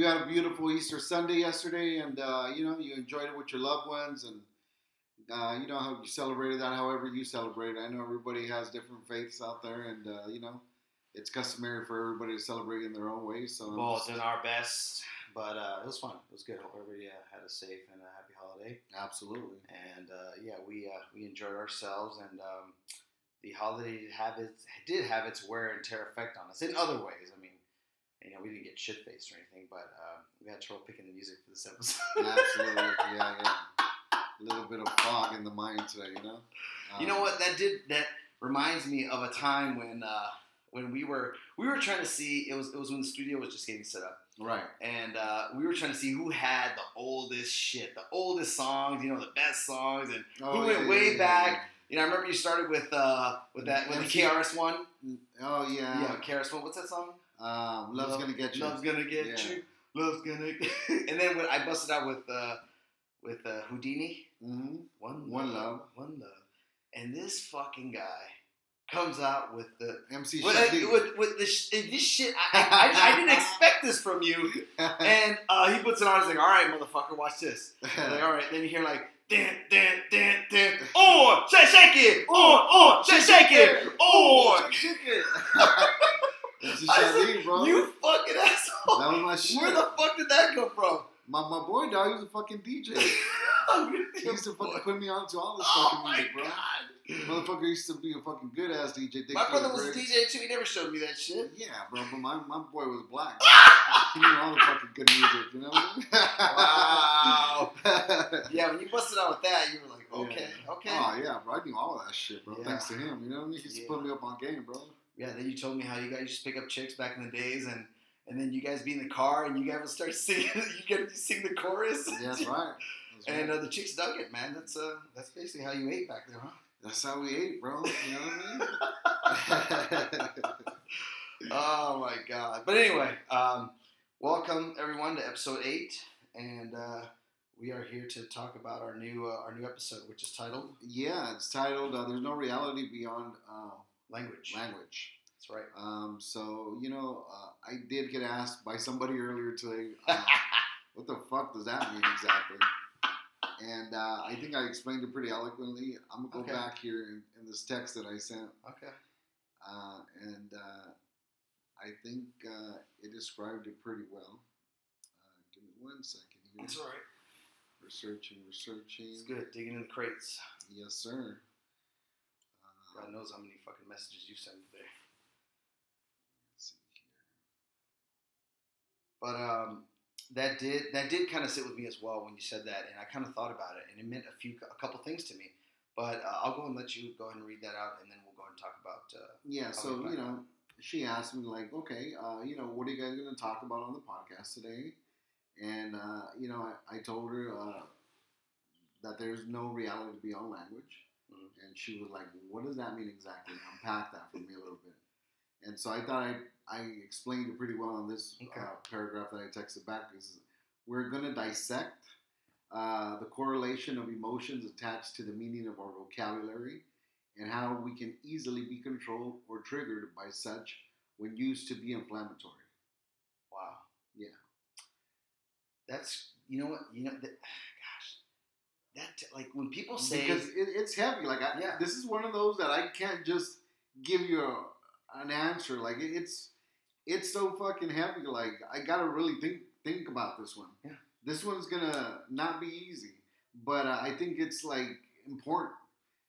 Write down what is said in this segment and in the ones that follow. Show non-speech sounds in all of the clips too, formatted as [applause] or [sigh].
you had a beautiful Easter Sunday yesterday, and uh, you know you enjoyed it with your loved ones, and uh, you know how you celebrated that. However you celebrated. I know everybody has different faiths out there, and uh, you know it's customary for everybody to celebrate in their own way. So Well, just- doing our best, but uh, it was fun. It was good. Hope everybody uh, had a safe and a happy holiday. absolutely. And uh, yeah, we uh, we enjoyed ourselves, and um, the holiday did have its did have its wear and tear effect on us in other ways. I mean, you know, we didn't get shit faced or anything, but uh, we had trouble picking the music for this episode. Absolutely, [laughs] yeah, yeah. A little bit of fog in the mind today, you know. You know Um, what? That did that reminds me of a time when uh, when we were we were trying to see it was it was when the studio was just getting set up. Right. and uh, we were trying to see who had the oldest shit, the oldest songs, you know, the best songs, and Oh, who went yeah, way yeah, back. You know, I remember you started with uh, with that with the MC. KRS one. Oh yeah. Yeah, KRS one. What's that song? Um, love's Love- gonna get you. Love's gonna get Yeah. you. Love's gonna. [laughs] and then when I busted out with uh, with uh, Whodini. hmm One One Love. One love. And this fucking guy comes out with the MC with, with, with this, this shit. I, I, I, [laughs] I didn't expect this from you. [laughs] And uh, he puts it on. He's like, "All right, motherfucker, watch this." I'm like, all right. Then you hear like, "Dan, dan, dan, dan." Oh, shake, shake it. Oh, oh, shake, shake it. Oh, Shake it. MC Shy D, said, bro. you fucking asshole. that was my shit. Where the fuck did that come from? my, my boy, dog, he was a fucking DJ. [laughs] Oh, he used to fucking put me on to all this Oh fucking music, bro. god. Motherfucker used to be a fucking good ass DJ. Dick My brother was a. DJ too. He never showed me that shit. Yeah, bro, but my, my boy was black. [laughs] he knew all the fucking good music, you know Wow. [laughs] Yeah, when you busted out with that, you were like, okay, okay. Oh yeah, bro. I knew all of that shit, bro. Yeah. Thanks to him. You know what I mean? He used to put me up on game, bro. Yeah, then you told me how you guys used to pick up chicks back in the days, and and then you guys be in the car and you guys would start [laughs] singing. You to sing the chorus. Yeah, that's right. That's, And right. uh, the chicks dug it, man. That's uh, that's basically how you ate back there, huh? that's how we ate, bro. You know what I mean? [laughs] Oh my god! But anyway, um, welcome everyone to episode eight, and uh, we are here to talk about our new uh, our new episode, which is titled yeah, it's titled uh, "There's No Reality Beyond uh, "Language." Language." That's right. Um, so you know, uh, I did get asked by somebody earlier today, [laughs] uh, what the fuck does that mean exactly? And uh, I think I explained it pretty eloquently. I'm gonna go Okay. back here in, in this text that I sent, Okay. uh, and uh, I think uh, it described it pretty well. Uh, give me one second here. That's all right. Researching, researching. It's good digging in the crates. Yes, sir. God knows how many fucking messages you sent today. let's see here. But um, that did that did kind of sit with me as well when you said that, and I kind of thought about it, and it meant a few a couple things to me. But uh, I'll go and let you go ahead and read that out, and then we'll go and talk about. Uh, Yeah, so you know, she asked me like, okay, uh, you know, what are you guys going to talk about on the podcast today? And uh, you know, I, I told her uh, that there's no reality beyond language, Mhm. and she was like, "What does that mean exactly? Unpack that for me a little bit." And so I thought I I explained it pretty well in this Okay. uh, paragraph that I texted back. Is we're going to dissect uh, the correlation of emotions attached to the meaning of our vocabulary and how we can easily be controlled or triggered by such when used to be inflammatory. wow. Yeah. That's you know what you know that. That like when people say because it, it's heavy. Like I, Yeah. this is one of those that I can't just give you a, an answer. Like it- it's it's so fucking heavy. Like I gotta really think think about this one. Yeah. This one's gonna not be easy, but uh, I think it's like important.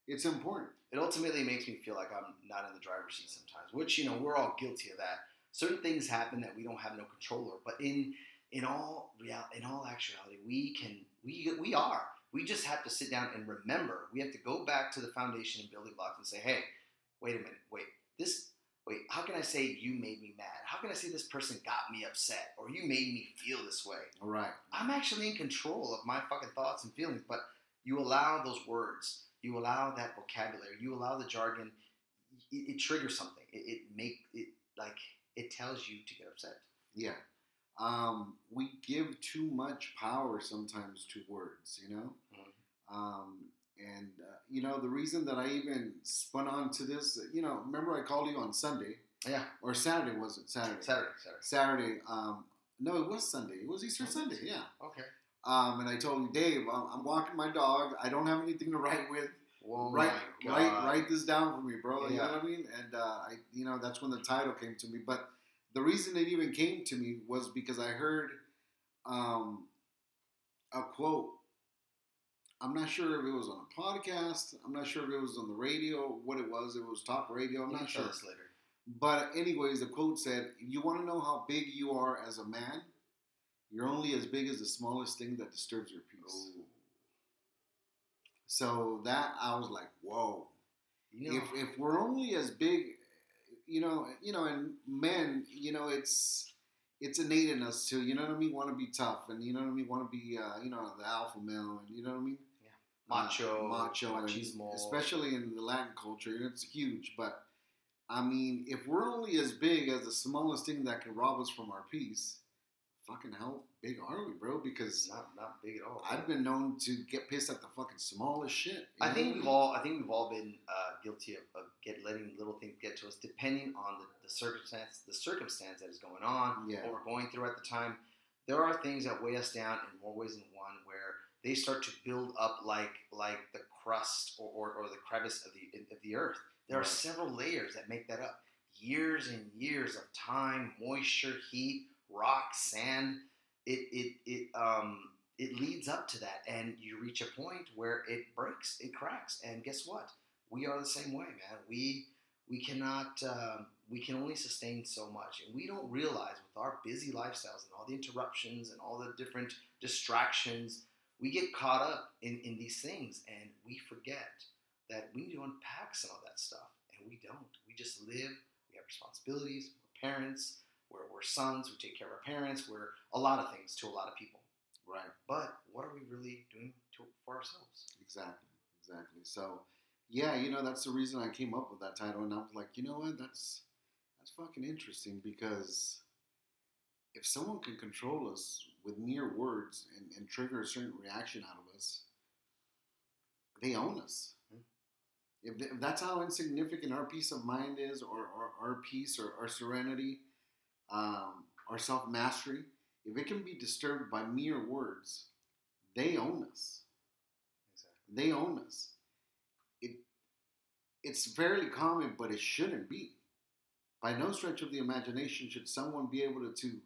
It's important. it ultimately makes me feel like I'm not in the driver's seat sometimes, which you know we're all guilty of that. Certain things happen that we don't have no control over, but in in all real in all actuality, we can we we are. We just have to sit down and remember. We have to go back to the foundation and building blocks and say, hey, wait a minute, wait this. Wait, how can I say you made me mad? How can I say this person got me upset or you made me feel this way? All right. I'm actually in control of my fucking thoughts and feelings, but you allow those words, you allow that vocabulary, you allow the jargon, it, it triggers something. It, it make it like it tells you to get upset. Yeah. Um, we give too much power sometimes to words, you know? Mhm. Um, and, uh, you know, the reason that I even spun on to this, you know, remember I called you on Sunday Yeah, or Saturday was it? Saturday. Saturday, Saturday. Saturday. Um, no, it was Sunday. It was Easter Was? Sunday. Yeah. Okay. Um, and I told you, Dave, I'm, I'm walking my dog. I don't have anything to write with. Oh write, write, write this down for me, bro. You know Yeah. what I mean? And uh, I, you know, that's when the title came to me. But the reason it even came to me was because I heard um, a quote. I'm not sure if it was on a podcast. I'm not sure if it was on the radio. What it was, it was top radio. I'm not sure. later. But anyways, the quote said, "You want to know how big you are as a man? You're only as big as the smallest thing that disturbs your peace." Ooh. So that I was like, "Whoa." You know, if if we're only as big, you know, you know, and men, you know, it's it's innate in us too. you know what I mean, want to be tough, and you know what I mean, want to be, uh, you know, the alpha male, and you know what I mean, Yeah, macho, Uh, macho, and machismo, especially in the Latin culture, it's huge. But I mean, if we're only as big as the smallest thing that can rob us from our peace, fucking how big are we, bro? Because not not big at all. I've been known to get pissed at the fucking smallest shit. I know think we've all I think we've all been uh, guilty of, of get letting little things get to us, depending on the, the circumstance the circumstance that is going on, Yeah. what we're going through at the time. There are things that weigh us down in more ways than one, where they start to build up like like the crust or, or, or the crevice of the of the earth. There are several layers that make that up. Years and years of time, moisture, heat, rock, sand. It it it um it leads up to that, and you reach a point where it breaks, it cracks, and guess what? We are the same way, man. We we cannot um, we can only sustain so much, and we don't realize with our busy lifestyles and all the interruptions and all the different distractions, we get caught up in in these things, and we forget that we need to unpack some of that stuff, and we don't. We just live. We have responsibilities. We're parents. We're, we're sons. We take care of our parents. We're a lot of things to a lot of people. right. But what are we really doing to, for ourselves? Exactly, exactly. So, yeah, you know, that's the reason I came up with that title, and I was like, you know what, that's that's fucking interesting because if someone can control us with mere words and, and trigger a certain reaction out of us, they own us. Hmm. If, if that's how insignificant our peace of mind is, or, or our peace, or our serenity, um, our self mastery, if it can be disturbed by mere words, they own us Exactly. they own us. It it's fairly common, but it shouldn't be. By no stretch of the imagination should someone be able to, to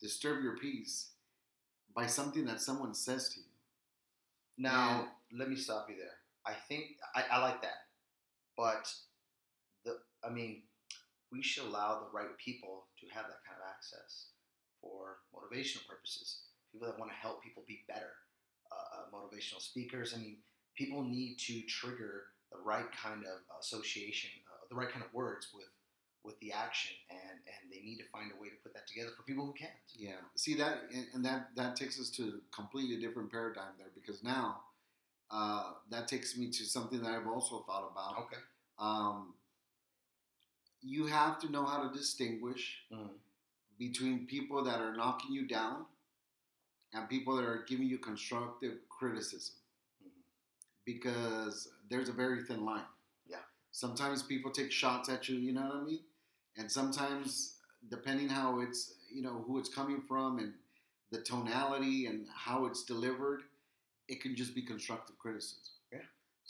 disturb your peace by something that someone says to you. Now, let me stop you there. I think I, I like that, but the I mean, we should allow the right people to have that kind of access for motivational purposes. People that want to help people be better, uh, uh, motivational speakers. I mean, people need to trigger the right kind of association, uh, the right kind of words with with the action, and and they need to find a way to put that together for people who can't. Yeah. See that, and, and that that takes us to a completely different paradigm there because now uh, that takes me to something that I've also thought about. Okay. Um, you have to know how to distinguish Mhm. between people that are knocking you down and people that are giving you constructive criticism Mhm. because there's a very thin line. Yeah. Sometimes people take shots at you, you know what I mean? And sometimes, depending how it's, you know, who it's coming from and the tonality and how it's delivered, it can just be constructive criticism.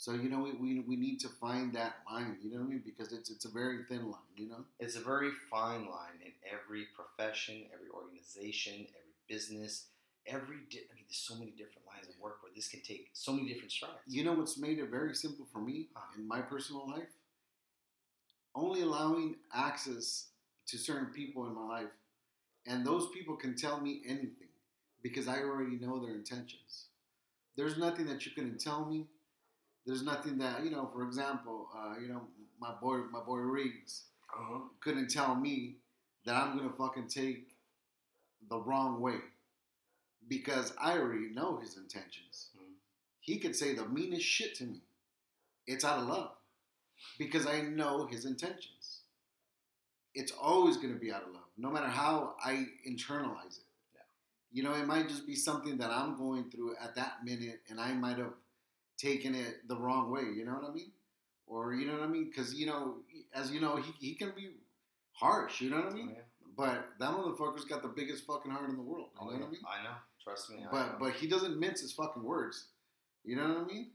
So, you know, we, we, we need to find that line, you know what I mean? Because it's, it's a very thin line, you know? It's a very fine line in every profession, every organization, every business, every. Di- I mean, there's so many different lines of work where this can take so many different strides. You know what's made it very simple for me Huh. in my personal life? Only allowing access to certain people in my life, and those people can tell me anything because I already know their intentions. There's nothing that you couldn't tell me. There's nothing that you know. For example, uh, you know my boy, my boy Riggs Uh-huh. couldn't tell me that I'm gonna fucking take the wrong way because I already know his intentions. Mhm. He could say the meanest shit to me. It's out of love because I know his intentions. It's always gonna be out of love, no matter how I internalize it. Yeah. You know, it might just be something that I'm going through at that minute, and I might have taken it the wrong way. You know what I mean? Or you know what I mean? Because you know, as you know, he, he can be harsh. You know what I mean? Oh, yeah. But that motherfucker's got the biggest fucking heart in the world. You Oh, know yeah. what I mean? I know. Trust me. But but he doesn't mince his fucking words. You know what I mean?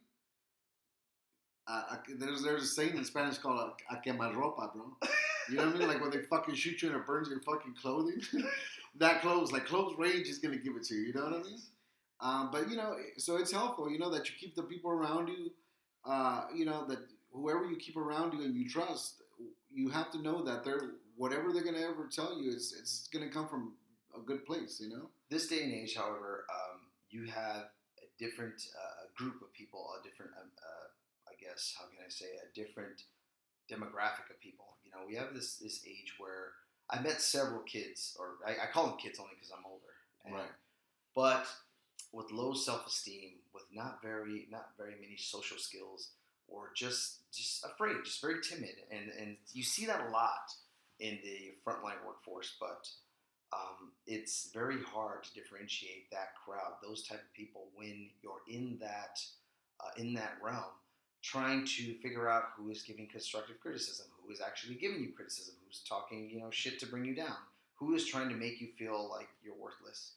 Uh, I, there's there's a saying in Spanish called "a quemar ropa," bro. You know what I mean? Like when they fucking shoot you and it burns your fucking clothing. [laughs] that clothes, like close range, is gonna give it to you. You know what I mean? Um, but you know, so it's helpful. You know that you keep the people around you. Uh, you know that whoever you keep around you and you trust, you have to know that they're whatever they're gonna ever tell you, it's it's gonna come from a good place. You know? this day and age, however, um, you have a different uh, group of people, a different, um, uh, I guess, how can I say, a different demographic of people. You know, we have this this age where I met several kids, or I, I call them kids only because I'm older, and- Right. But with low self esteem, with not very not very many social skills, or just just afraid, just very timid, and and you see that a lot in the frontline workforce, but um, it's very hard to differentiate that crowd, those type of people, when you're in that uh, in that realm, trying to figure out who is giving constructive criticism, who is actually giving you criticism, who's talking you know shit to bring you down, who is trying to make you feel like you're worthless,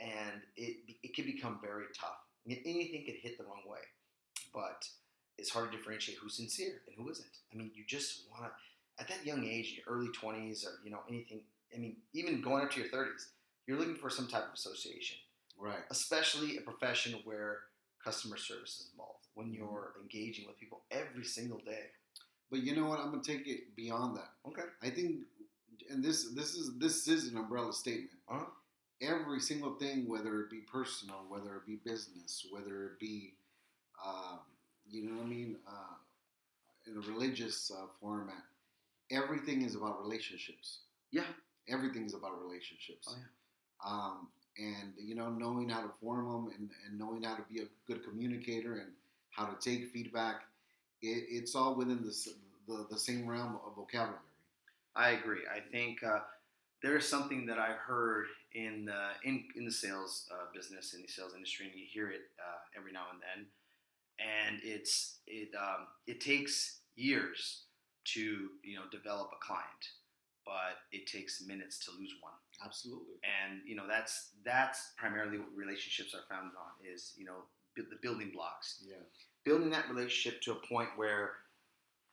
and it it can become very tough. Anything could hit the wrong way, but it's hard to differentiate who's sincere and who isn't. I mean, you just want to at that young age, your early twenties, or you know anything. I mean, even going up to your thirties, you're looking for some type of association, Right. especially a profession where customer service is involved. When you're engaging with people every single day. But you know what? I'm gonna take it beyond that. Okay. I think, and this this is this is an umbrella statement. Uh-huh. Every single thing, whether it be personal, whether it be business, whether it be, um, you know what I mean, uh, in a religious uh, format, everything is about relationships. Yeah. Everything is about relationships. Oh, yeah. Um, and you know, knowing how to form them and, and knowing how to be a good communicator and how to take feedback, it, it's all within the, the the same realm of vocabulary. I agree. I think uh, there is something that I heard in the in, in the sales uh, business in the sales industry, and you hear it uh, every now and then. And it's it um, it takes years to you know develop a client, but it takes minutes to lose one. Absolutely. And you know that's that's primarily what relationships are founded on is you know the building blocks Yeah. building that relationship to a point where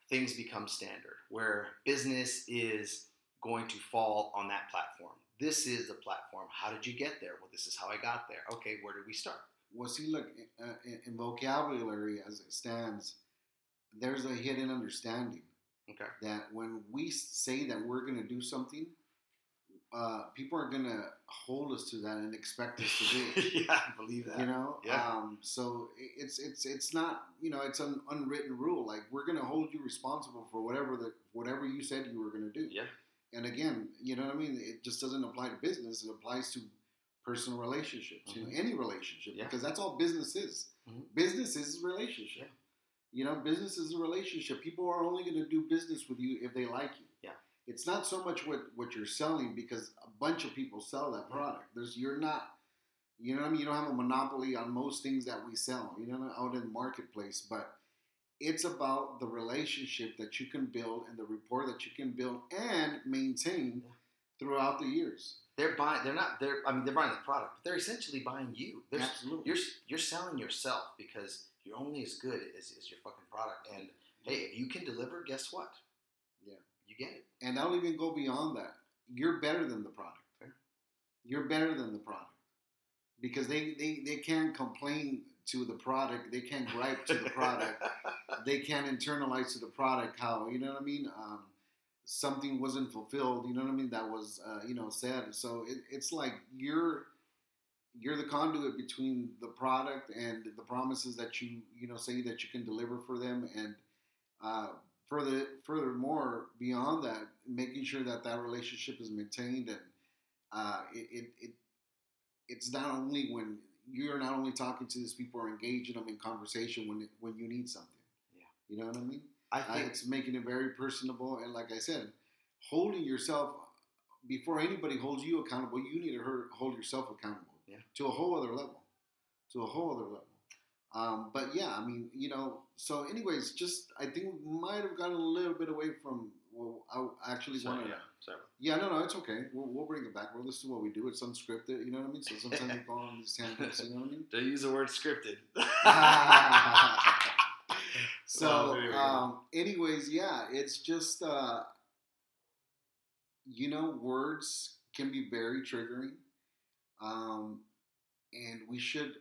things become standard, where business is going to fall on that platform. This is the platform. How did you get there? Well, this is how I got there. Okay, where did we start? Well, see, look, uh, in, vocabulary as it stands, there's a hidden understanding Okay. that when we say that we're going to do something, uh, people are going to hold us to that and expect us to do it. [laughs] yeah, I believe that. you know Yeah. um, so it's it's it's not you know it's an unwritten rule like we're going to hold you responsible for whatever the whatever you said you were going to do Yeah. And again you know what i mean it just doesn't apply to business it applies to personal relationships you know any relationship Yeah. because that's all business is Mhm. business is a relationship Yeah. you know business is a relationship people are only going to do business with you if they like you Yeah. it's not so much what what you're selling because a bunch of people sell that product there's you're not you know what I mean? You don't have a monopoly on most things that we sell, you know, out in the marketplace. But it's about the relationship that you can build and the rapport that you can build and maintain throughout the years. They're buying. They're not. They're. I mean, they're buying the product, but they're essentially buying you. They're, Absolutely. You're you're selling yourself because you're only as good as, as your fucking product. And hey, if you can deliver, guess what? Yeah. You get it. And I'll even go beyond that. You're better than the product. Fair. You're better than the product. Because they, they, they can't complain to the product. They can't gripe to the product. [laughs] they can't internalize to the product how you know what I mean. Um, something wasn't fulfilled. You know what I mean. That was uh, you know said. So it, it's like you're you're the conduit between the product and the promises that you you know say that you can deliver for them, and uh, further furthermore beyond that, making sure that that relationship is maintained and uh, it, it, it it's not only when you're not only talking to these people or engaging them in conversation when when you need something. Yeah. You know what I mean? I Uh, think it's making it very personable, and like I said, holding yourself before anybody holds you accountable, you need to hold yourself accountable Yeah. to a whole other level, to a whole other level. Um, but yeah, I mean, you know. So, anyways, just I think we might have gotten a little bit away from well, I actually Sorry, wanted yeah. to. Sorry. Yeah, no, no, it's okay. We'll, we'll bring it back. Well, this is what we do. It's unscripted. You know what I mean? So sometimes we [laughs] go on these tangents. You know what I mean? Don't use the word scripted. [laughs] [laughs] So, um, anyways, yeah, it's just, uh, you know, words can be very triggering. Um, and we should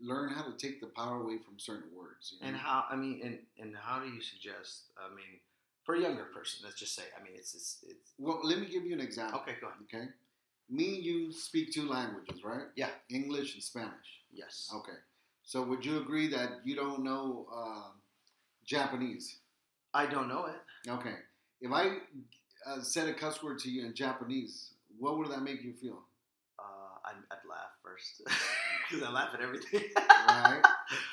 learn how to take the power away from certain words. You know? And how? I mean, and and how do you suggest? I mean, for a younger person, let's just say. I mean, it's it's, it's well, let me give you an example. okay. Go ahead. Okay. Me you speak two languages, right? Yeah. English and Spanish. Yes. Okay. So would you agree that you don't know uh, Japanese? I don't know it. Okay. If I uh, said a cuss word to you in Japanese, what would that make you feel? Uh, I'd, I'd laugh first [laughs] because I laugh at everything. Right?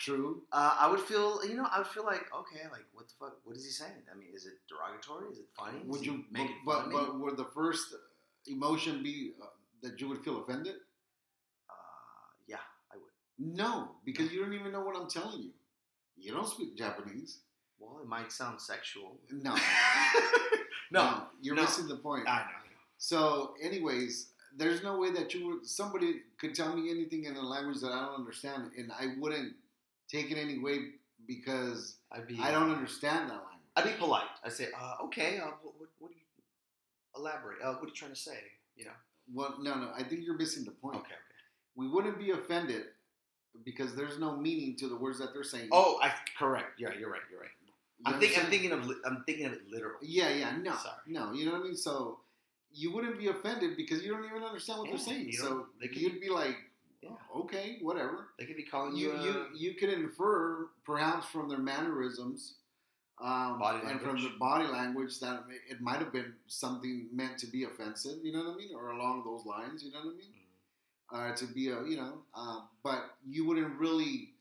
True. [laughs] Uh, I would feel, you know, I would feel like, okay, like what the fuck? What is he saying? I mean, is it derogatory? Is it funny? Would you? make but, fun but, but would the first emotion be uh, that you would feel offended? uh, yeah, I would. No, because you don't even know what I'm telling you. You don't speak Japanese. Well, it might sound sexual. No. [laughs] no, you're no. missing the point. I know. So, anyways, there's no way that you would somebody could tell me anything in a language that I don't understand, and I wouldn't take it any way because I'd be. I don't understand that language. I'd be polite. I'd say, uh, okay, uh, what, what, what do you elaborate? Uh, what are you trying to say? You know. Well, no, no, I think you're missing the point. Okay, okay. We wouldn't be offended because there's no meaning to the words that they're saying. Oh, I correct. Yeah, you're right. You're right. You I'm, think, I'm thinking of I'm thinking of it literal. Yeah, yeah, no, Sorry. no, you know what I mean. So you wouldn't be offended because you don't even understand what Yeah, they're saying. So they could, you'd be like, Yeah, okay, whatever. they could be calling you. you uh, you you can infer perhaps from their mannerisms um, and from the body language that it might have been something meant to be offensive. You know what I mean, or along those lines. You know what I mean, mm, uh, to be a you know, um, but you wouldn't really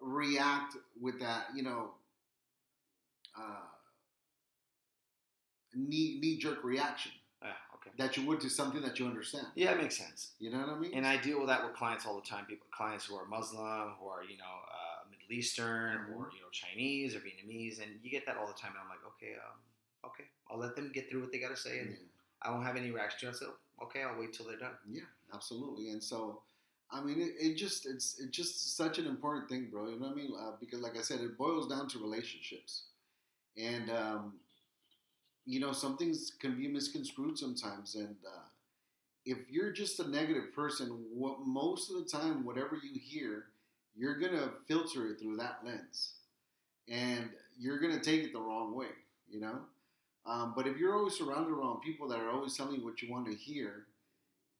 react with that. You know. Uh, knee knee jerk reaction. That you would to something that you understand. Yeah, it makes sense. You know what I mean? And I deal with that with clients all the time. People, clients who are Muslim, who are you know uh, Middle Eastern, Mhm. or you know Chinese or Vietnamese, and you get that all the time. And I'm like, okay, um, okay, I'll let them get through what they got to say, and yeah. I won't have any reaction. Say, okay, I'll wait till they're done. Yeah, absolutely. And so, I mean, it, it just it's it's just such an important thing, bro. You know what I mean? Uh, because, like I said, it boils down to relationships, and um, you know, some things can be misconstrued sometimes. And uh, if you're just a negative person, what most of the time, whatever you hear, you're gonna filter it through that lens, and you're gonna take it the wrong way. You know. Um, but if you're always surrounded around people that are always telling you what you want to hear,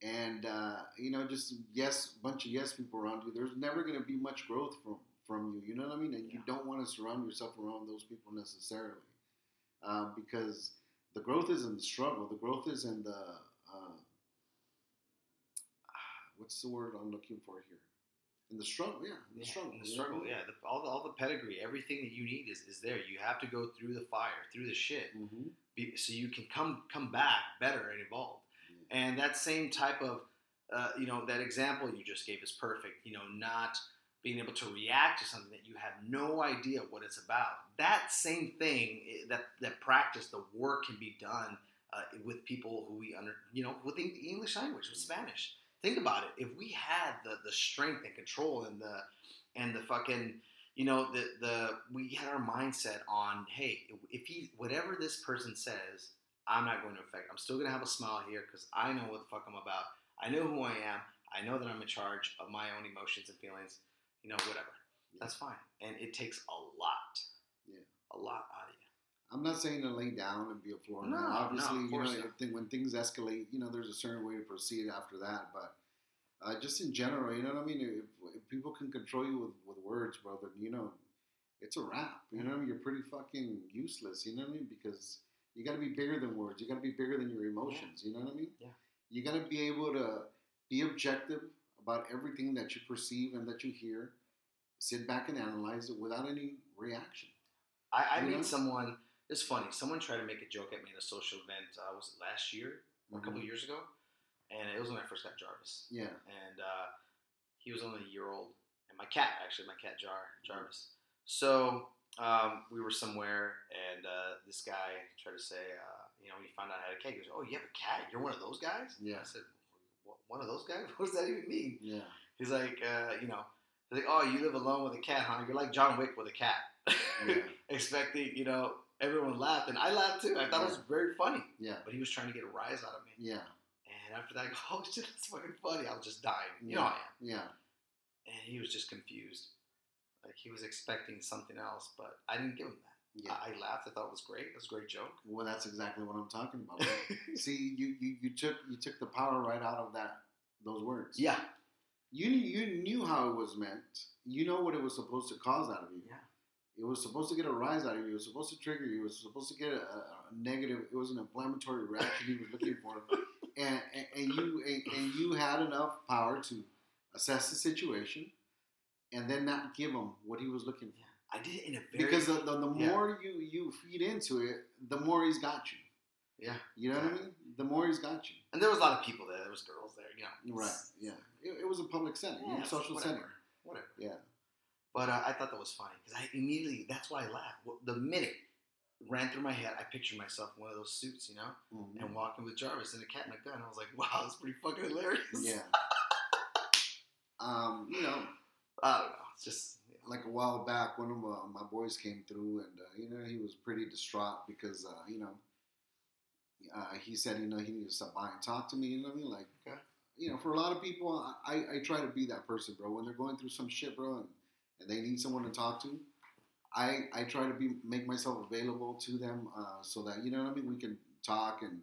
and uh, you know, just yes, bunch of yes people around you, there's never going to be much growth from from you. You know what I mean? And you don't want to surround yourself around those people necessarily, uh, because the growth is in the struggle. The growth is in the uh, what's the word I'm looking for here? In the struggle, yeah, in the Yeah, struggle. in the you know what I struggle, yeah. The, all the all the pedigree, everything that you need is, is there. You have to go through the fire, through the shit, Mhm. be, so you can come come back better and evolved. And that same type of, uh, you know, that example you just gave is perfect. You know, not being able to react to something that you have no idea what it's about. That same thing, eh, that that practice, the work can be done uh, with people who we under, you know, with the English language, with Spanish. Think about it. If we had the the strength and control and the and the fucking you know the the we had our mindset on hey if he whatever this person says i'm not going to affect i'm still going to have a smile here because i know what the fuck i'm about i know who i am i know that i'm in charge of my own emotions and feelings you know whatever that's fine and it takes a lot Yeah. a lot out of you I'm not saying to lay down and be a floor No, man. no, Obviously, of you know, not. when things escalate, you know, there's a certain way to proceed after that. But uh, just in general, you know what I mean? If, if people can control you with, with words, brother, you know, it's a wrap. You know what I mean? You're pretty fucking useless. You know what I mean? Because you got to be bigger than words. You got to be bigger than your emotions. You know what I mean? Yeah. You got to be able to be objective about everything that you perceive and that you hear. Sit back and analyze it without any reaction. i, I know? someone it's funny someone tried to make a joke at me at a social event uh, was it last year or a couple Mhm. years ago and it was when i first got jarvis Yeah. and uh, he was only a year old. And my cat, actually, my cat Jar Jarvis. So um, we were somewhere, and uh, this guy tried to say, uh, you know, when he found out I had a cat. He goes, "Oh, you have a cat? You're one of those guys?" Yeah. I said, "Wh- "One of those guys? [laughs] What does that even mean?" Yeah. He's like, uh, you know, he's like, "Oh, you live alone with a cat, huh? You're like John Wick with a cat." Yeah. [laughs] Expecting, you know, everyone laughed, and I laughed too. I thought it was very funny, Yeah. but he was trying to get a rise out of me. Yeah. And after that, [laughs] I go, "Oh shit, that's fucking funny." I was just dying. You Yeah. know I am. Yeah. And he was just confused. Like he was expecting something else, but I didn't give him that. Yeah. I, laughed. I thought it was great. It was a great joke. Well, that's exactly what I'm talking about. [laughs] See, you, you you took you took the power right out of that those words. yeah. You knew, you knew how it was meant. You know what it was supposed to cause out of you. Yeah. It was supposed to get a rise out of you. It was supposed to trigger you. It was supposed to get a, a negative. It was an inflammatory reaction he was looking for, [laughs] and, and, and you and, and you had enough power to assess the situation, and then not give him what he was looking for. I did it in a very Because the, the, the Yeah. more you, you feed into it, the more he's got you. yeah. You know what I mean? The more he's got you. And there was a lot of people there. There was girls there. You know. Right. Yeah. It, it was a public center, Yeah, a social whatever. setting. Whatever. Yeah. But uh, I thought that was funny because I immediately. That's why I laughed. Well, The minute ran through my head, I pictured myself in one of those suits, you know, Mhm. and walking with Jarvis and a cat and a gun. I was like, wow, that's pretty fucking hilarious. Yeah. [laughs] um, you know, I don't know. It's just. Like a while back, one of my, my boys came through, and uh, you know he was pretty distraught because uh, you know uh, he said you know he needed to stop by and talk to me. You know what I mean? Like, Okay. you know, for a lot of people, I, I try to be that person, bro. When they're going through some shit, bro, and, and they need someone to talk to, I I try to be make myself available to them uh, so that you know what I mean. We can talk and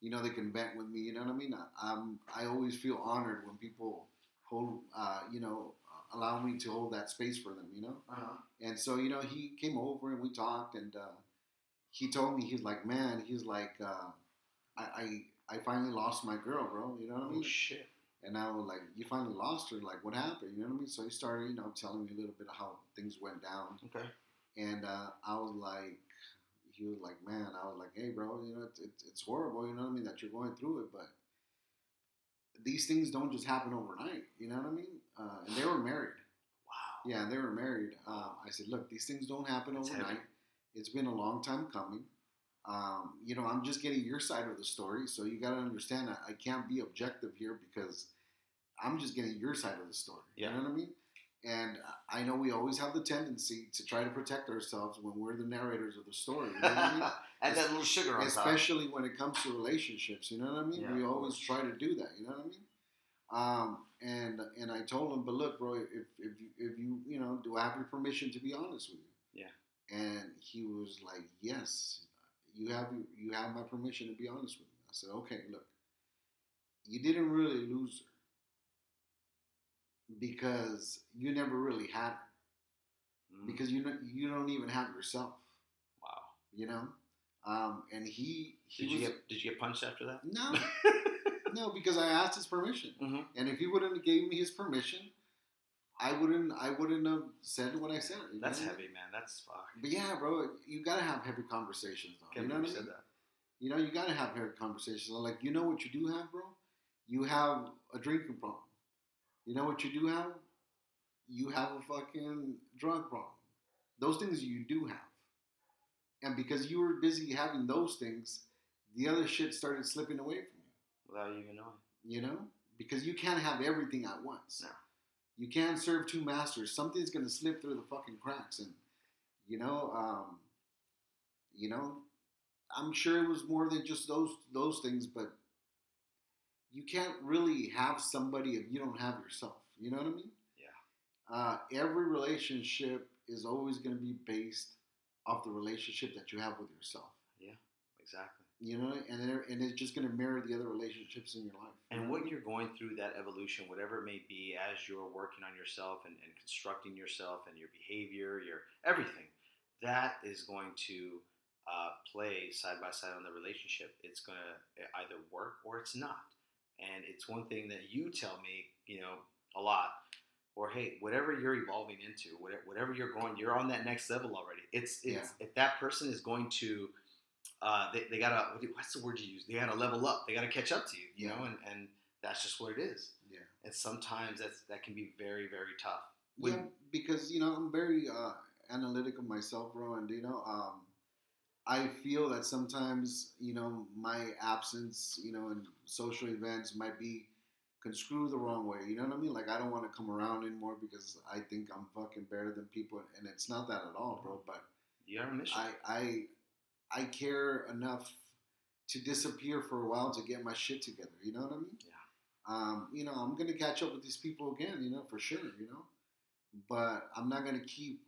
you know they can vent with me. You know what I mean? I, I'm I always feel honored when people hold uh, you know allow me to hold that space for them. You know. Uh-huh. And so, you know, he came over and we talked, and uh, he told me he's like, man, he's like, uh, I, I I finally lost my girl, bro. You know what I mean? Oh mean? shit. And I was like, you finally lost her? Like, what happened? You know what I mean? So he started, you know, telling me a little bit of how things went down, Okay. and uh, I was like, he was like, man, I was like, hey, bro, you know, it's, it's, it's horrible, you know what I mean, that you're going through it, but these things don't just happen overnight. You know what I mean? Uh, and they were married. Wow. Yeah, and they were married. Uh, I said, look, these things don't happen That's overnight. heavy. It's been a long time coming. Um, you know, I'm just getting your side of the story, so you got to understand that I can't be objective here because I'm just getting your side of the story. Yeah. You know what I mean? And I know we always have the tendency to try to protect ourselves when we're the narrators of the story. You know what I mean? [laughs] Add that little sugar on top. especially when it comes to relationships. You know what I mean? Yeah, we always try to do that. You know what I mean? Um, and and I told him, but look, bro, if if you if you you know, do I have your permission to be honest with you? Yeah. And he was like, yes, you have you have my permission to be honest with you. I said, okay, look, you didn't really lose her because you never really had her Mm. because you know you don't even have yourself. Wow. You know. Um, and he he Did was you get Did you get punched after that? no, [laughs] no, because I asked his permission, Mhm. and if he wouldn't have gave me his permission, I wouldn't I wouldn't have said what I said. That's know? heavy, man. That's fuck. But yeah, bro, you gotta have heavy conversations, though. Can't you know what I mean? said that. You know, you gotta have heavy conversations. Like, you know what you do have, bro? You have a drinking problem. You know what you do have? You have a fucking drug problem. Those things you do have. And because you were busy having those things, the other shit started slipping away from you. Without you even knowing. You know? Because you can't have everything at once. No. You can't serve two masters. Something's gonna slip through the fucking cracks and you know, um, you know, I'm sure it was more than just those those things, but you can't really have somebody if you don't have yourself. You know what I mean? Yeah. Uh, every relationship is always going to be based off the relationship that you have with yourself. Yeah, exactly. You know, and then, and it's just going to mirror the other relationships in your life. And what you're going through that evolution, whatever it may be, as you're working on yourself and, and constructing yourself and your behavior, your everything, that is going to uh, play side by side on the relationship. It's going to either work or it's not. And it's one thing that you tell me, you know, a lot. Or hey, whatever you're evolving into, whatever, whatever you're going, you're on that next level already. It's, it's if that person is going to uh, they, they gotta what's the word you use? They gotta level up. They gotta catch up to you, you Yeah. know, and, and that's just what it is. Yeah. And sometimes that's that can be very very tough. Yeah, because you know I'm very uh, analytic of myself, bro, and you know, um, I feel that sometimes you know my absence, you know, in social events might be construed the wrong way. You know what I mean? Like I don't want to come around anymore because I think I'm fucking better than people, and it's not that at all, bro. But You have a mission. I I I care enough to disappear for a while to get my shit together. You know what I mean? Yeah. Um, you know, I'm gonna catch up with these people again. You know, for sure. You know, but I'm not gonna keep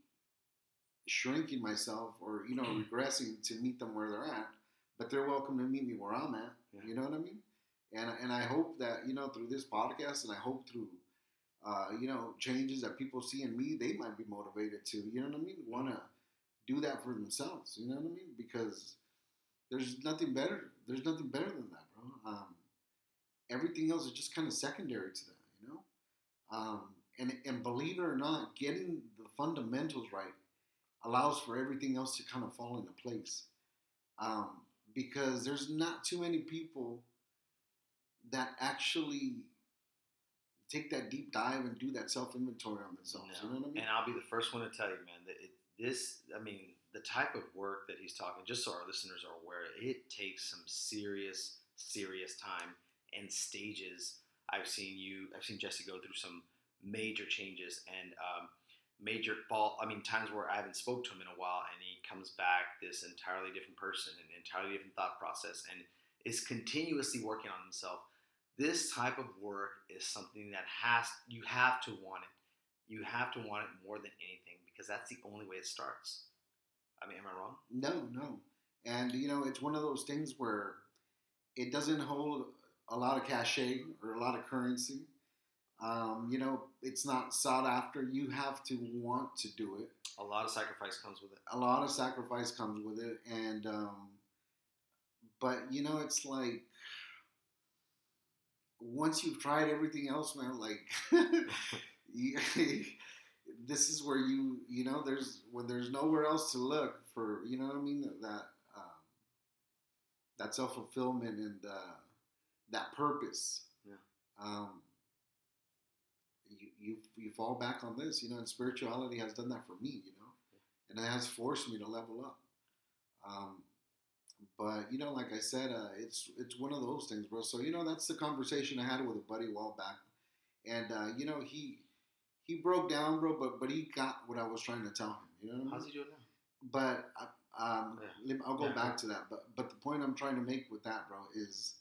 shrinking myself or you know [clears throat] regressing to meet them where they're at. But they're welcome to meet me where I'm at. Yeah. You know what I mean? And and I hope that you know through this podcast, and I hope through uh, you know changes that people see in me, they might be motivated to you know what I mean, want to do that for themselves. You know what I mean? Because there's nothing better. There's nothing better than that, bro. Um, everything else is just kind of secondary to that, you know. Um, and and believe it or not, getting the fundamentals right allows for everything else to kind of fall into place. Um, because there's not too many people that actually take that deep dive and do that self inventory on themselves. No. You know what I mean? And I'll be the first one to tell you, man, that it, this, I mean, the type of work that he's talking, just so our listeners are aware, it takes some serious, serious time and stages. I've seen you, I've seen Jesse go through some major changes and um, major fall. I mean, times where I haven't spoke to him in a while, and he comes back this entirely different person, an entirely different thought process, and is continuously working on himself. This type of work is something that has you have to want it. You have to want it more than anything because that's the only way it starts. I mean, am I wrong? No, no. And you know, it's one of those things where it doesn't hold a lot of cachet or a lot of currency. Um, you know, it's not sought after. You have to want to do it. A lot of sacrifice comes with it. A lot of sacrifice comes with it, and um, but you know, it's like once you've tried everything else, man, like [laughs] this is where you you know there's when there's nowhere else to look for you know what I mean that um, that self fulfillment and uh, that purpose. Yeah. Um, you, you you fall back on this, you know, and spirituality has done that for me, you know, and it has forced me to level up. Um, but you know, like I said, uh, it's it's one of those things, bro. So you know, that's the conversation I had with a buddy a while back, and uh, you know, he he broke down, bro, but but he got what I was trying to tell him. You know what I mean? How's he doing now? But I, um, yeah. I'll go Yeah. back to that. But but the point I'm trying to make with that, bro, is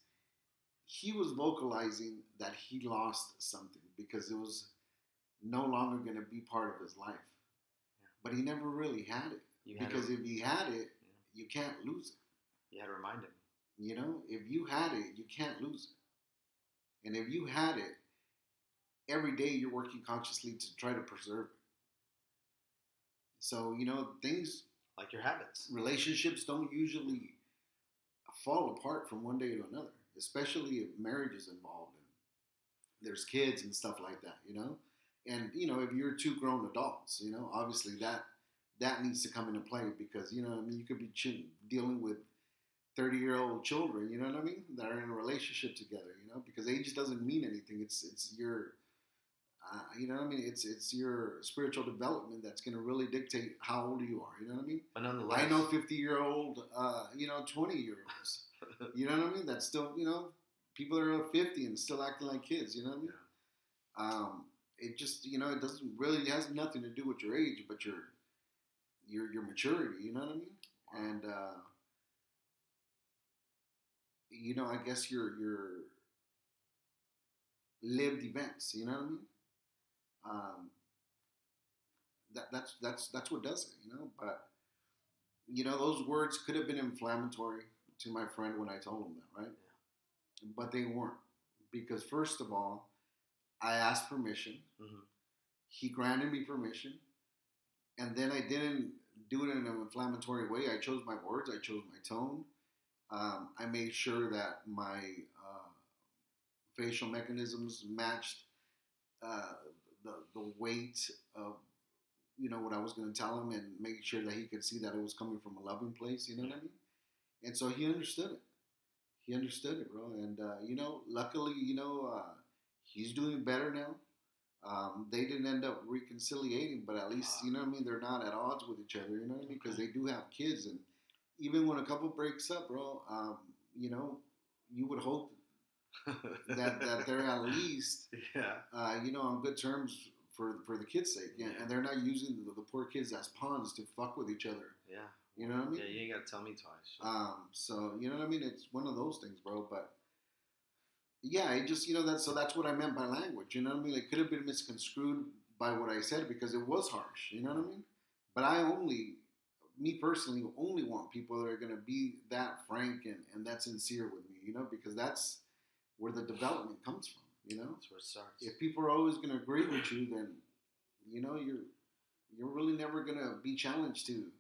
he was vocalizing that he lost something because it was no longer going to be part of his life. Yeah. But he never really had it You because to, if he had it, you can't lose it. you had to remind him. You know, if you had it, you can't lose it. And if you had it, every day you're working consciously to try to preserve. So, you know, things Like your habits. relationships don't usually fall apart from one day to another, especially if marriage is involved and there's kids and stuff like that, you know. And you know, if you're two grown adults, you know, obviously that that needs to come into play because you know, I mean, you could be ch- dealing with thirty year old children, you know what I mean, that are in a relationship together, you know, because age doesn't mean anything. It's it's your uh, you know what I mean? It's it's your spiritual development that's going to really dictate how old you are. You know what I mean? But nonetheless, I know 50 year old, uh, you know, 20 year olds. [laughs] You know what I mean? That's still, you know, people are 50 and still acting like kids. You know what I mean? Um, it just, you know, it doesn't really it has nothing to do with your age, but your your your maturity. You know what I mean? And uh, you know, I guess your your lived events. You know what I mean? Um, that that's that's that's what does it. You know, but you know, those words could have been inflammatory to my friend when I told him that, right? Yeah. But they weren't. Because, first of all, I asked permission. Mm-hmm. He granted me permission. And then I didn't do it in an inflammatory way. I chose my words, I chose my tone. Um, I made sure that my uh, facial mechanisms matched uh, the, the weight of you know what I was going to tell him and make sure that he could see that it was coming from a loving place. You know what I mean? And so he understood it. He understood it, bro. And uh, you know, luckily, you know, uh, he's doing better now. Um, they didn't end up reconciliating, but at least you know what I mean. They're not at odds with each other. You know what I mean? Because they do have kids, and even when a couple breaks up, bro, um, you know, you would hope that that [laughs] they're at least yeah. uh, you know on good terms for for the kids' sake, yeah, and they're not using the, the poor kids as pawns to fuck with each other. Yeah. You know what I mean? Yeah, you ain't gotta tell me twice. Um, so you know what I mean? It's one of those things, bro. But yeah, it just you know that. So that's what I meant by language. You know what I mean? It could have been misconstrued by what I said because it was harsh. You know what I mean? But I only, me personally, only want people that are gonna be that frank and and that sincere with me. You know, because that's where the development comes from. You know, That's where it starts. if people are always gonna agree with you, then you know you're you're really never gonna be challenged to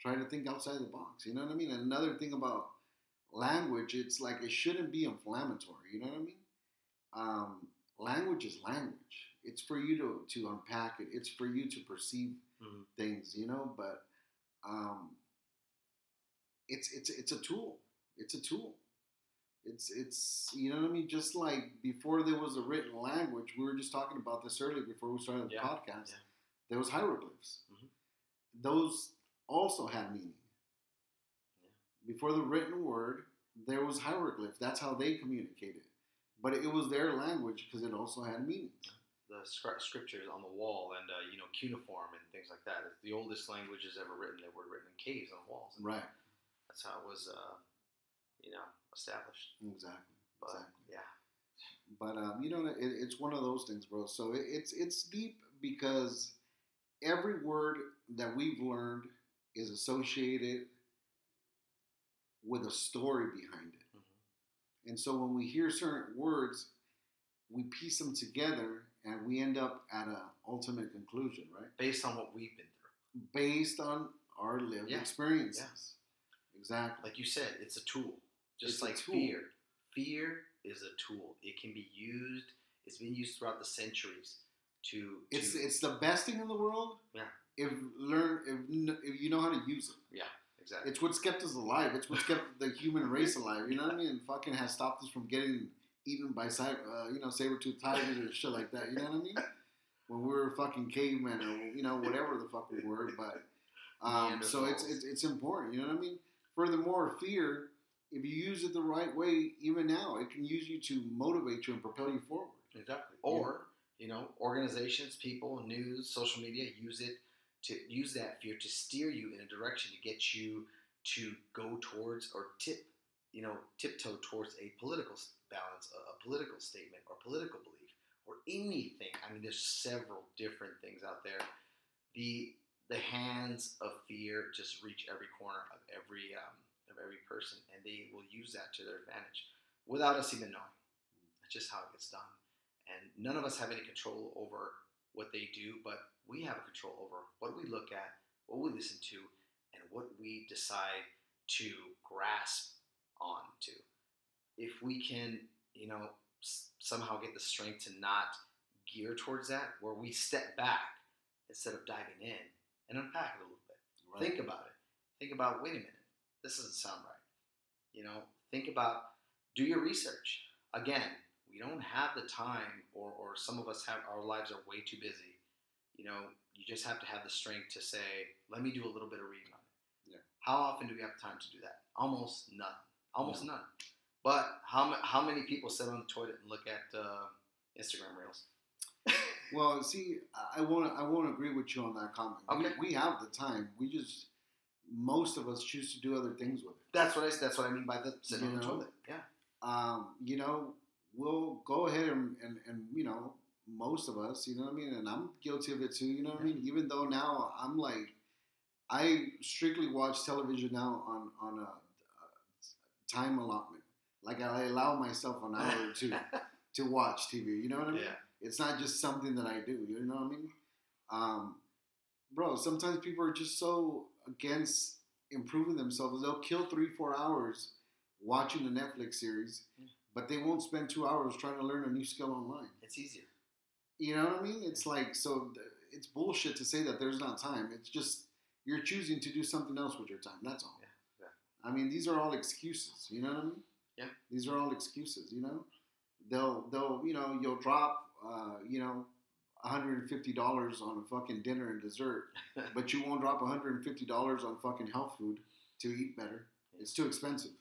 try to think outside the box. You know what I mean? And another thing about language, it's like it shouldn't be inflammatory. You know what I mean? Um, language is language. It's for you to to unpack it. It's for you to perceive Mhm. things. You know, but um, it's it's it's a tool. It's a tool. It's it's you know what I mean. Just like before there was a written language, we were just talking about this earlier before we started the Yeah, podcast. yeah. There was hieroglyphs. Mhm. Those also had meaning. Yeah. Before the written word, there was hieroglyph. That's how they communicated. But it was their language because it also had meaning. the scriptures on the wall and uh, you know cuneiform and things like that. It's the oldest languages ever written. They were written in caves on walls. Right. That's how it was, uh, you know, established. Exactly. But Exactly. yeah, But um, you know, it, it's one of those things, bro. So it, it's it's deep because every word that we've learned is associated with a story behind it. Mhm. And so when we hear certain words, we piece them together and we end up at an ultimate conclusion, right? based on what we've been through. Based on our lived Yeah. experiences. Exactly. Like you said, it's a tool. Just It's like fear. Fear is a tool. It can be used. It's been used throughout the centuries to. It's to it's the best thing in the world. Yeah. If learn if, if you know how to use it. yeah, exactly. It's what's kept us alive. It's what's kept the human race alive. You know what I mean? And fucking has stopped us from getting eaten by uh, you know saber tooth tigers or shit like that. You know what I mean? When we were fucking cavemen or you know whatever the fuck we were, but um, so it's, it's it's important. You know what I mean? Furthermore, fear. If you use it the right way, even now, it can use you to motivate you and propel you forward. Exactly. Or, you know, organizations, people, news, social media use it to use that fear to steer you in a direction to get you to go towards or tip, you know, tiptoe towards a political balance, a, a political statement or political belief or anything. I mean, there's several different things out there. The the hands of fear just reach every corner of every um, of every person, and they will use that to their advantage without us even knowing. That's just how it gets done. And none of us have any control over what they do, but we have a control over what we look at, what we listen to, and what we decide to grasp on to. If we can, you know, s- somehow get the strength to not gear towards that, where we step back instead of diving in and unpack it a little bit. Think about it. Think about, wait a minute, this doesn't sound right. You know, think about, do your research. Again, we don't have the time, or, or some of us have, our lives are way too busy. You know, you just have to have the strength to say, let me do a little bit of reading on it. Yeah. How often do we have time to do that? Almost none. Almost none. But how, how many people sit on the toilet and look at uh, Instagram reels? [laughs] Well, see, I- I won't. I won't agree with you on that comment. Okay. We, we have the time. We just most of us choose to do other things with it. That's what I. That's what I mean by the sitting on the You know? toilet. Yeah. Um, you know, we'll go ahead and, and and you know, most of us, you know what I mean, and I'm guilty of it too. You know what I mean. Even though now I'm like, I strictly watch television now on on a, a time allotment. Like I allow myself an hour or two [laughs] to watch TV. You know what I mean? Yeah. It's not just something that I do. You know what I mean? Um, bro, sometimes people are just so against improving themselves. They'll kill three, four hours watching a Netflix series, Yeah. but they won't spend two hours trying to learn a new skill online. It's easier. You know what I mean? It's like so. th- It's bullshit to say that there's not time. It's just you're choosing to do something else with your time. That's all. Yeah, I mean, these are all excuses. You know what I mean? Yeah. These are all excuses. You know, they'll they'll you know you'll drop uh, you know $150 on a fucking dinner and dessert, [laughs] but you won't drop $150 on fucking health food to eat better. It's too expensive.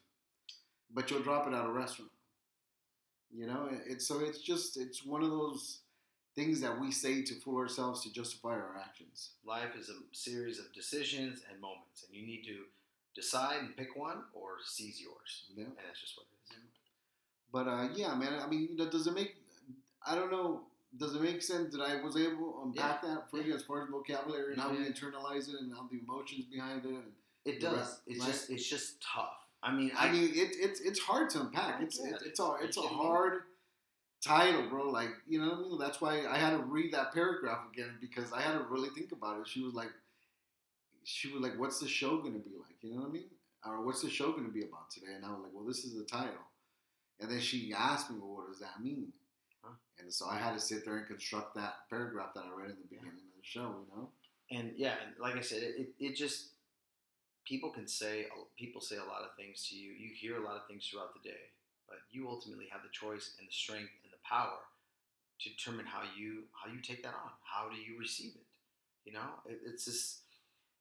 But you'll drop it at a restaurant. You know, it's so it's just it's one of those things that we say to fool ourselves to justify our actions. Life is a series of decisions and moments, and you need to decide and pick one or seize yours. Yeah. And that's just what it is. But uh, yeah, man. I mean, does it make? I don't know. Does it make sense that I was able um, to unpack that for you as far as vocabulary and how we internalize it and how the emotions behind it? And, It does. Right. It's Right. just it's just tough. I mean, I mean, it, it's it's hard to unpack. I It's it. it's a it's a You kidding me? hard title, bro. Like you know what I mean. That's why I had to read that paragraph again because I had to really think about it. She was like, she was like, "What's the show gonna be like?" You know what I mean? Or what's the show gonna be about today? And I was like, "Well, this is the title." And then she asked me, "Well, what does that mean?" Huh. And so I had to sit there and construct that paragraph that I read in the beginning of the show. You know? and yeah, and like I said, it, it, it just people can say people say a lot of things to you. You hear a lot of things throughout the day, but you ultimately have the choice and the strength and the power to determine how you how you take that on. How do you receive it? You know, it, it's just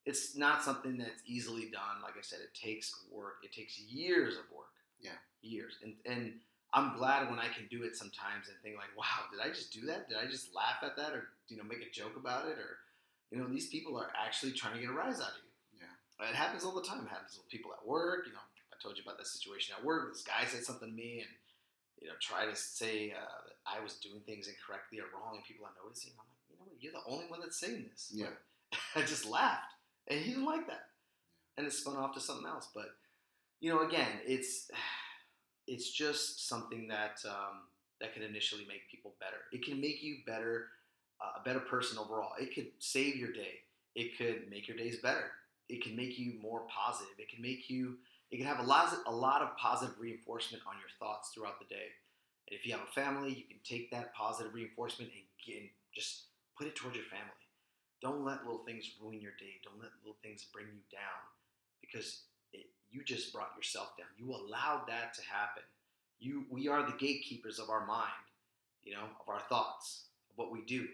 it's not something that's easily done. Like I said, it takes work. It takes years of work. Yeah. years. And and I'm glad when I can do it sometimes and think like, wow, did I just do that? Did I just laugh at that or you know make a joke about it or you know these people are actually trying to get a rise out of you. Yeah. It happens all the time. It happens with people at work. You know, I told you about that situation at work. This guy said something to me and you know try to say uh, that I was doing things incorrectly or wrong, and people are noticing. I'm like, you know what? You're the only one that's saying this. Yeah. [laughs] I just laughed, and he didn't like that, and it spun off to something else. But you know, again, it's [sighs] it's just something that um, that can initially make people better. It can make you better, uh, a better person overall. It could save your day. It could make your days better. It can make you more positive. It can make you. It can have a lot, of, a lot of positive reinforcement on your thoughts throughout the day. And if you have a family, you can take that positive reinforcement and, get, and just put it towards your family. Don't let little things ruin your day. Don't let little things bring you down because it, you just brought yourself down. You allowed that to happen. You, we are the gatekeepers of our mind, you know, of our thoughts, of what we do.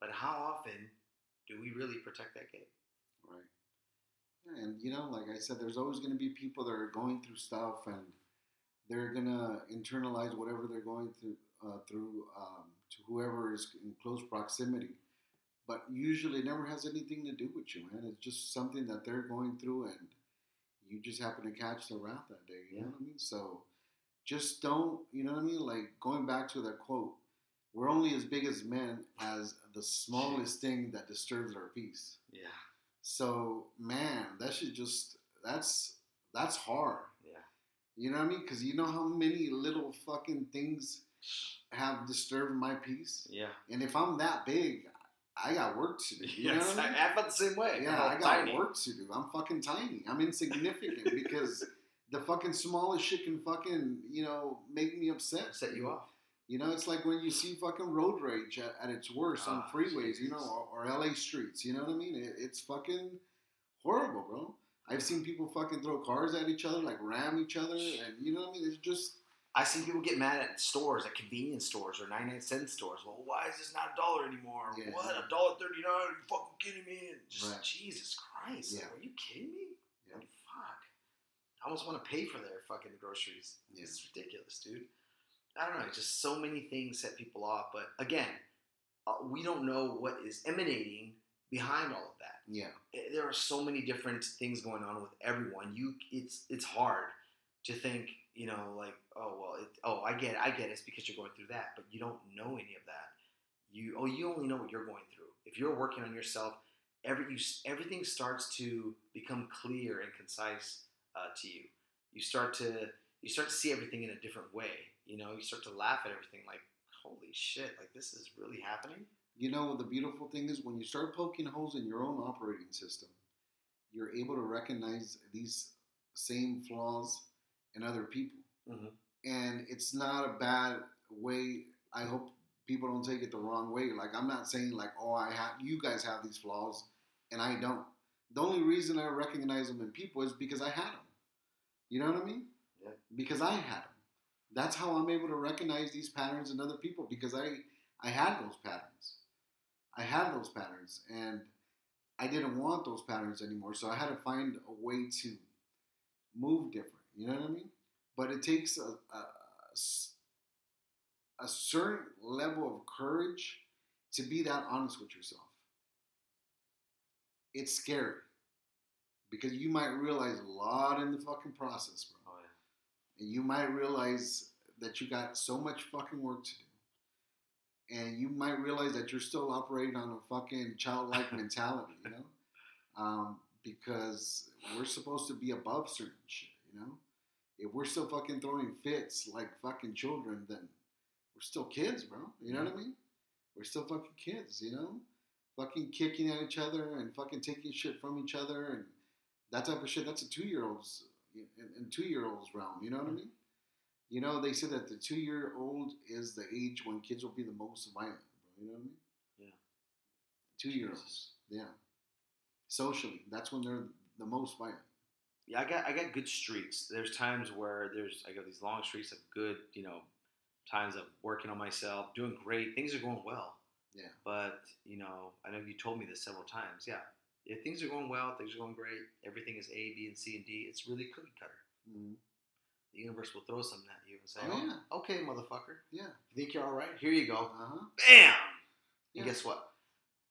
But how often do we really protect that gate? Right. And you know, like I said, there's always going to be people that are going through stuff, and they're gonna internalize whatever they're going through uh, through um, to whoever is in close proximity. But usually, it never has anything to do with you, man. It's just something that they're going through, and you just happen to catch their wrath that day. You know what I mean? So just don't. You know what I mean? Like going back to that quote. We're only as big as men as the smallest thing that disturbs our peace. Yeah, So man, that should just that's that's hard. yeah, You know what I mean? Because you know how many little fucking things have disturbed my peace, yeah. and if I'm that big, I got work to do. You know yes, what I mean? I, I felt the same way. yeah, I'm got tiny. work to do. I'm fucking tiny. I'm insignificant [laughs] because the fucking smallest shit can fucking you know make me upset. Set you off. You know, it's like when you see fucking road rage at, at its worst on Ah, freeways, you know, or, or LA streets. You know what I mean? It, it's fucking horrible, bro. I've seen people fucking throw cars at each other, like ram each other, and you know what I mean? It's just I see people get mad at stores, at convenience stores or 99 cent stores. Well, why is this not a dollar anymore? Yeah. What, a dollar 39? Are you fucking kidding me? Just, Right. Jesus Christ. Yeah. Are you kidding me? Yeah. Like, fuck. I almost want to pay for their fucking groceries. Yeah. It's ridiculous, dude. I don't know. Just so many things set people off. But again, uh, we don't know what is emanating behind all of that yeah, eh, there are so many different things going on with everyone. You, it's it's hard to think, you know, like, oh well, it, oh I get, it, I get, it. it's because you're going through that, but you don't know any of that. You, oh, you only know what you're going through. If you're working on yourself, every you, everything starts to become clear and concise uh, to you. You start to you start to see everything in a different way. You know, you start to laugh at everything like, holy shit, like this is really happening. you know the beautiful thing is when you start poking holes in your own operating system, you're able to recognize these same flaws in other people. Mhm. and it's not a bad way. I hope people don't take it the wrong way. Like I'm not saying like, oh, I have you guys have these flaws, and I don't. The only reason I recognize them in people is because I had them. You know what I mean? Yeah. Because I had them. That's how I'm able to recognize these patterns in other people because I I had those patterns. I had those patterns, and I didn't want those patterns anymore. So I had to find a way to move different. You know what I mean? But it takes a a certain level of courage to be that honest with yourself. It's scary because you might realize a lot in the fucking process, bro. Oh yeah. And you might realize that you got so much fucking work to do. And you might realize that you're still operating on a fucking childlike [laughs] mentality, you know? Um, because we're supposed to be above certain shit, you know? If we're still fucking throwing fits like fucking children, then we're still kids, bro. You know what I mean? We're still fucking kids, you know? Fucking kicking at each other and fucking taking shit from each other and that type of shit. That's a two year old's in two year old's realm. You know what I mean? You know, they say that the two year old is the age when kids will be the most violent. Bro. You know what I mean? Yeah. Two year olds. Yeah. Socially, that's when they're the most violent. Yeah, I got I got good streaks. There's times where there's I got these long streaks of good, you know, times of working on myself, doing great. Things are going well. Yeah. But you know, I know you told me this several times. Yeah, if things are going well, things are going great. Everything is A, B, and C and D. It's really cookie cutter. Mhm. The universe will throw something at you and say, Oh, "Oh, yeah. okay, motherfucker. Yeah. You think you're all right? Here you go. Uh huh. Bam. Yeah. And guess what?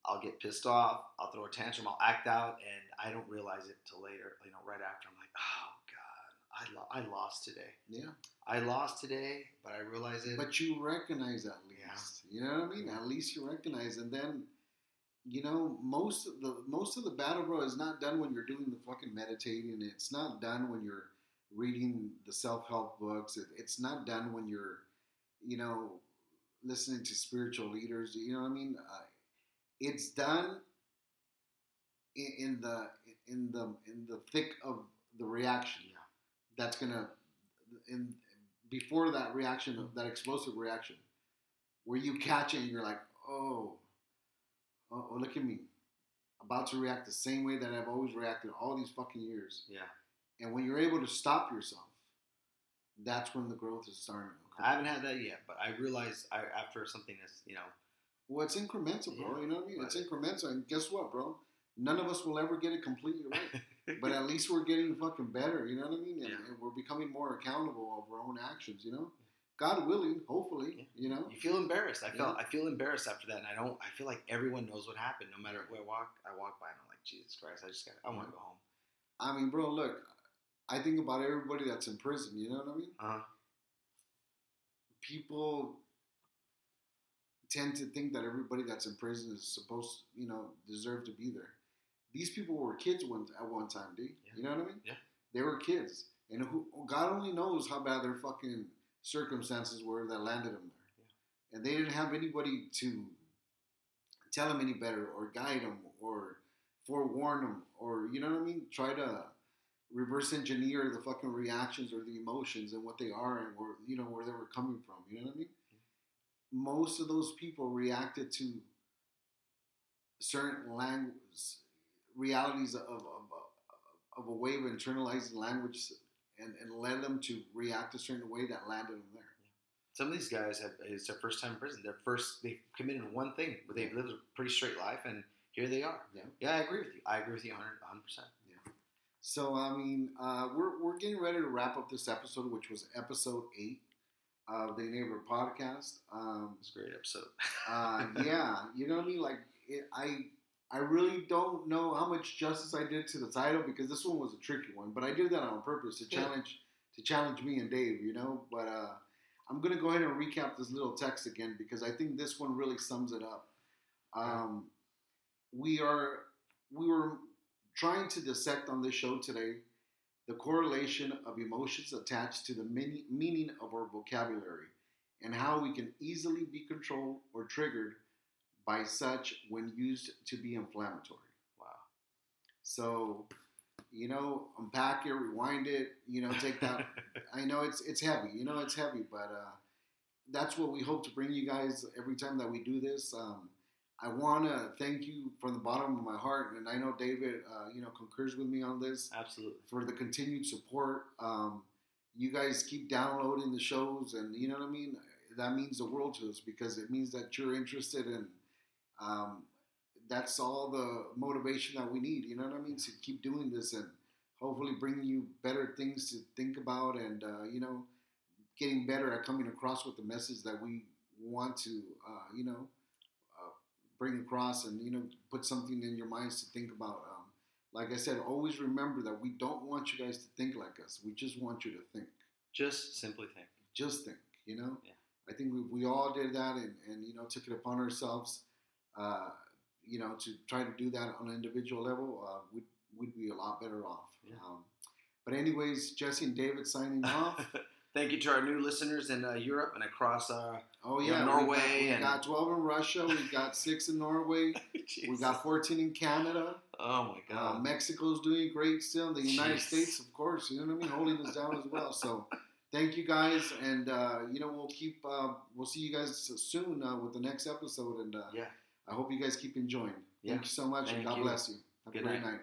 I'll get pissed off. I'll throw a tantrum. I'll act out, and I don't realize it till later. You know, right after, I'm like, oh god, I, lo- I lost today. Yeah. I lost today, but I realize it. But you recognize at least. You know what I mean? At least you recognize, and then, you know, most of the most of the battle, bro, is not done when you're doing the fucking meditating. It's not done when you're reading the self help books. It, it's not done when you're, you know, listening to spiritual leaders. You know what I mean? Uh, it's done in, in the in the in the thick of the reaction yeah, that's gonna in before that reaction that explosive reaction where you catch it and you're like oh oh, oh, look at me about to react the same way that i've always reacted all these fucking years. Yeah. and when you're able to stop yourself that's when the growth is starting I haven't had that yet, but I realize I, after something is, you know, well it's incremental bro Yeah, you know what i mean it's incremental and guess what bro none of us will ever get it completely right [laughs] but at least we're getting fucking better. You know what I mean? And, Yeah. and we're becoming more accountable of our own actions. You know, God willing, hopefully. Yeah. You know, you feel embarrassed. I felt I feel embarrassed after that, and I don't. I feel like everyone knows what happened. No matter who I walk, I walk by, and I'm like, Jesus Christ, I just got. I want to go home. I mean, bro, look, I think about everybody that's in prison. You know what I mean? Uh huh. People tend to think that everybody that's in prison is supposed, you know, deserve to be there. These people were kids one at one time, dude. Yeah. You know what I mean? Yeah. They were kids, and who, God only knows how bad their fucking circumstances were that landed them there. And they didn't have anybody to tell them any better, or guide them, or forewarn them, or you know what I mean? Try to reverse engineer the fucking reactions or the emotions and what they are and where you know where they were coming from. You know what I mean? Most of those people reacted to certain language realities of, of, of, of a way of internalizing language and, and led them to react a certain way that landed them there. Some of these guys have it's their first time in prison. Their first they've committed one thing, but they've lived a pretty straight life, and here they are. Yeah. Yeah, I agree with you. I agree with you 100 percent. Yeah. So I mean, uh, we're we're getting ready to wrap up this episode, which was episode eight of the Enabler Podcast. Um, It's a great episode. [laughs] uh, yeah, you know what I mean. Like it, I I really don't know how much justice I did to the title because this one was a tricky one, but I did that on purpose to Yeah. challenge to challenge me and Dave. You know, but uh, I'm gonna go ahead and recap this little text again because I think this one really sums it up. Um, we are we were trying to dissect on this show today the correlation of emotions attached to the meaning of our vocabulary and how we can easily be controlled or triggered by such when used to be inflammatory. wow. So, you know, unpack it, rewind it, you know, take that. [laughs] I know it's it's heavy, you know, it's heavy, but uh, that's what we hope to bring you guys every time that we do this. Um, I want to thank you from the bottom of my heart, and I know David, uh, you know, concurs with me on this Absolutely. for the continued support. Um, you guys keep downloading the shows, and you know what I mean. That means the world to us because it means that you're interested in um, that's all the motivation that we need. You know what I mean? To keep doing this and hopefully bringing you better things to think about and uh, you know getting better at coming across with the message that we want to uh, you know bring across and you know put something in your minds to think about. Um, like I said, always remember that we don't want you guys to think like us. We just want you to think. Just simply think. Just think. You know. Yeah. I think we, we all did that and, and you know took it upon ourselves. Uh, you know, to try to do that on an individual level, uh, we'd, we'd be a lot better off. Yeah. Um, but anyways, Jesse and David signing off. [laughs] Thank you to our new listeners in uh, Europe and across. Uh, Oh Yeah, yeah, Norway We got, we and- got 12 in Russia. We got six in Norway. [laughs] we got 14 in Canada. Oh my Uh, God. Mexico's doing great still. The United Jeez. States, of course, you know what I mean, holding us down as well. So, thank you guys, and uh, you know we'll keep. Uh, we'll see you guys soon uh, with the next episode, and uh, Yeah. I hope you guys keep enjoying. Yeah. Thank you so much, and God you. bless you. Have Good a great night. night.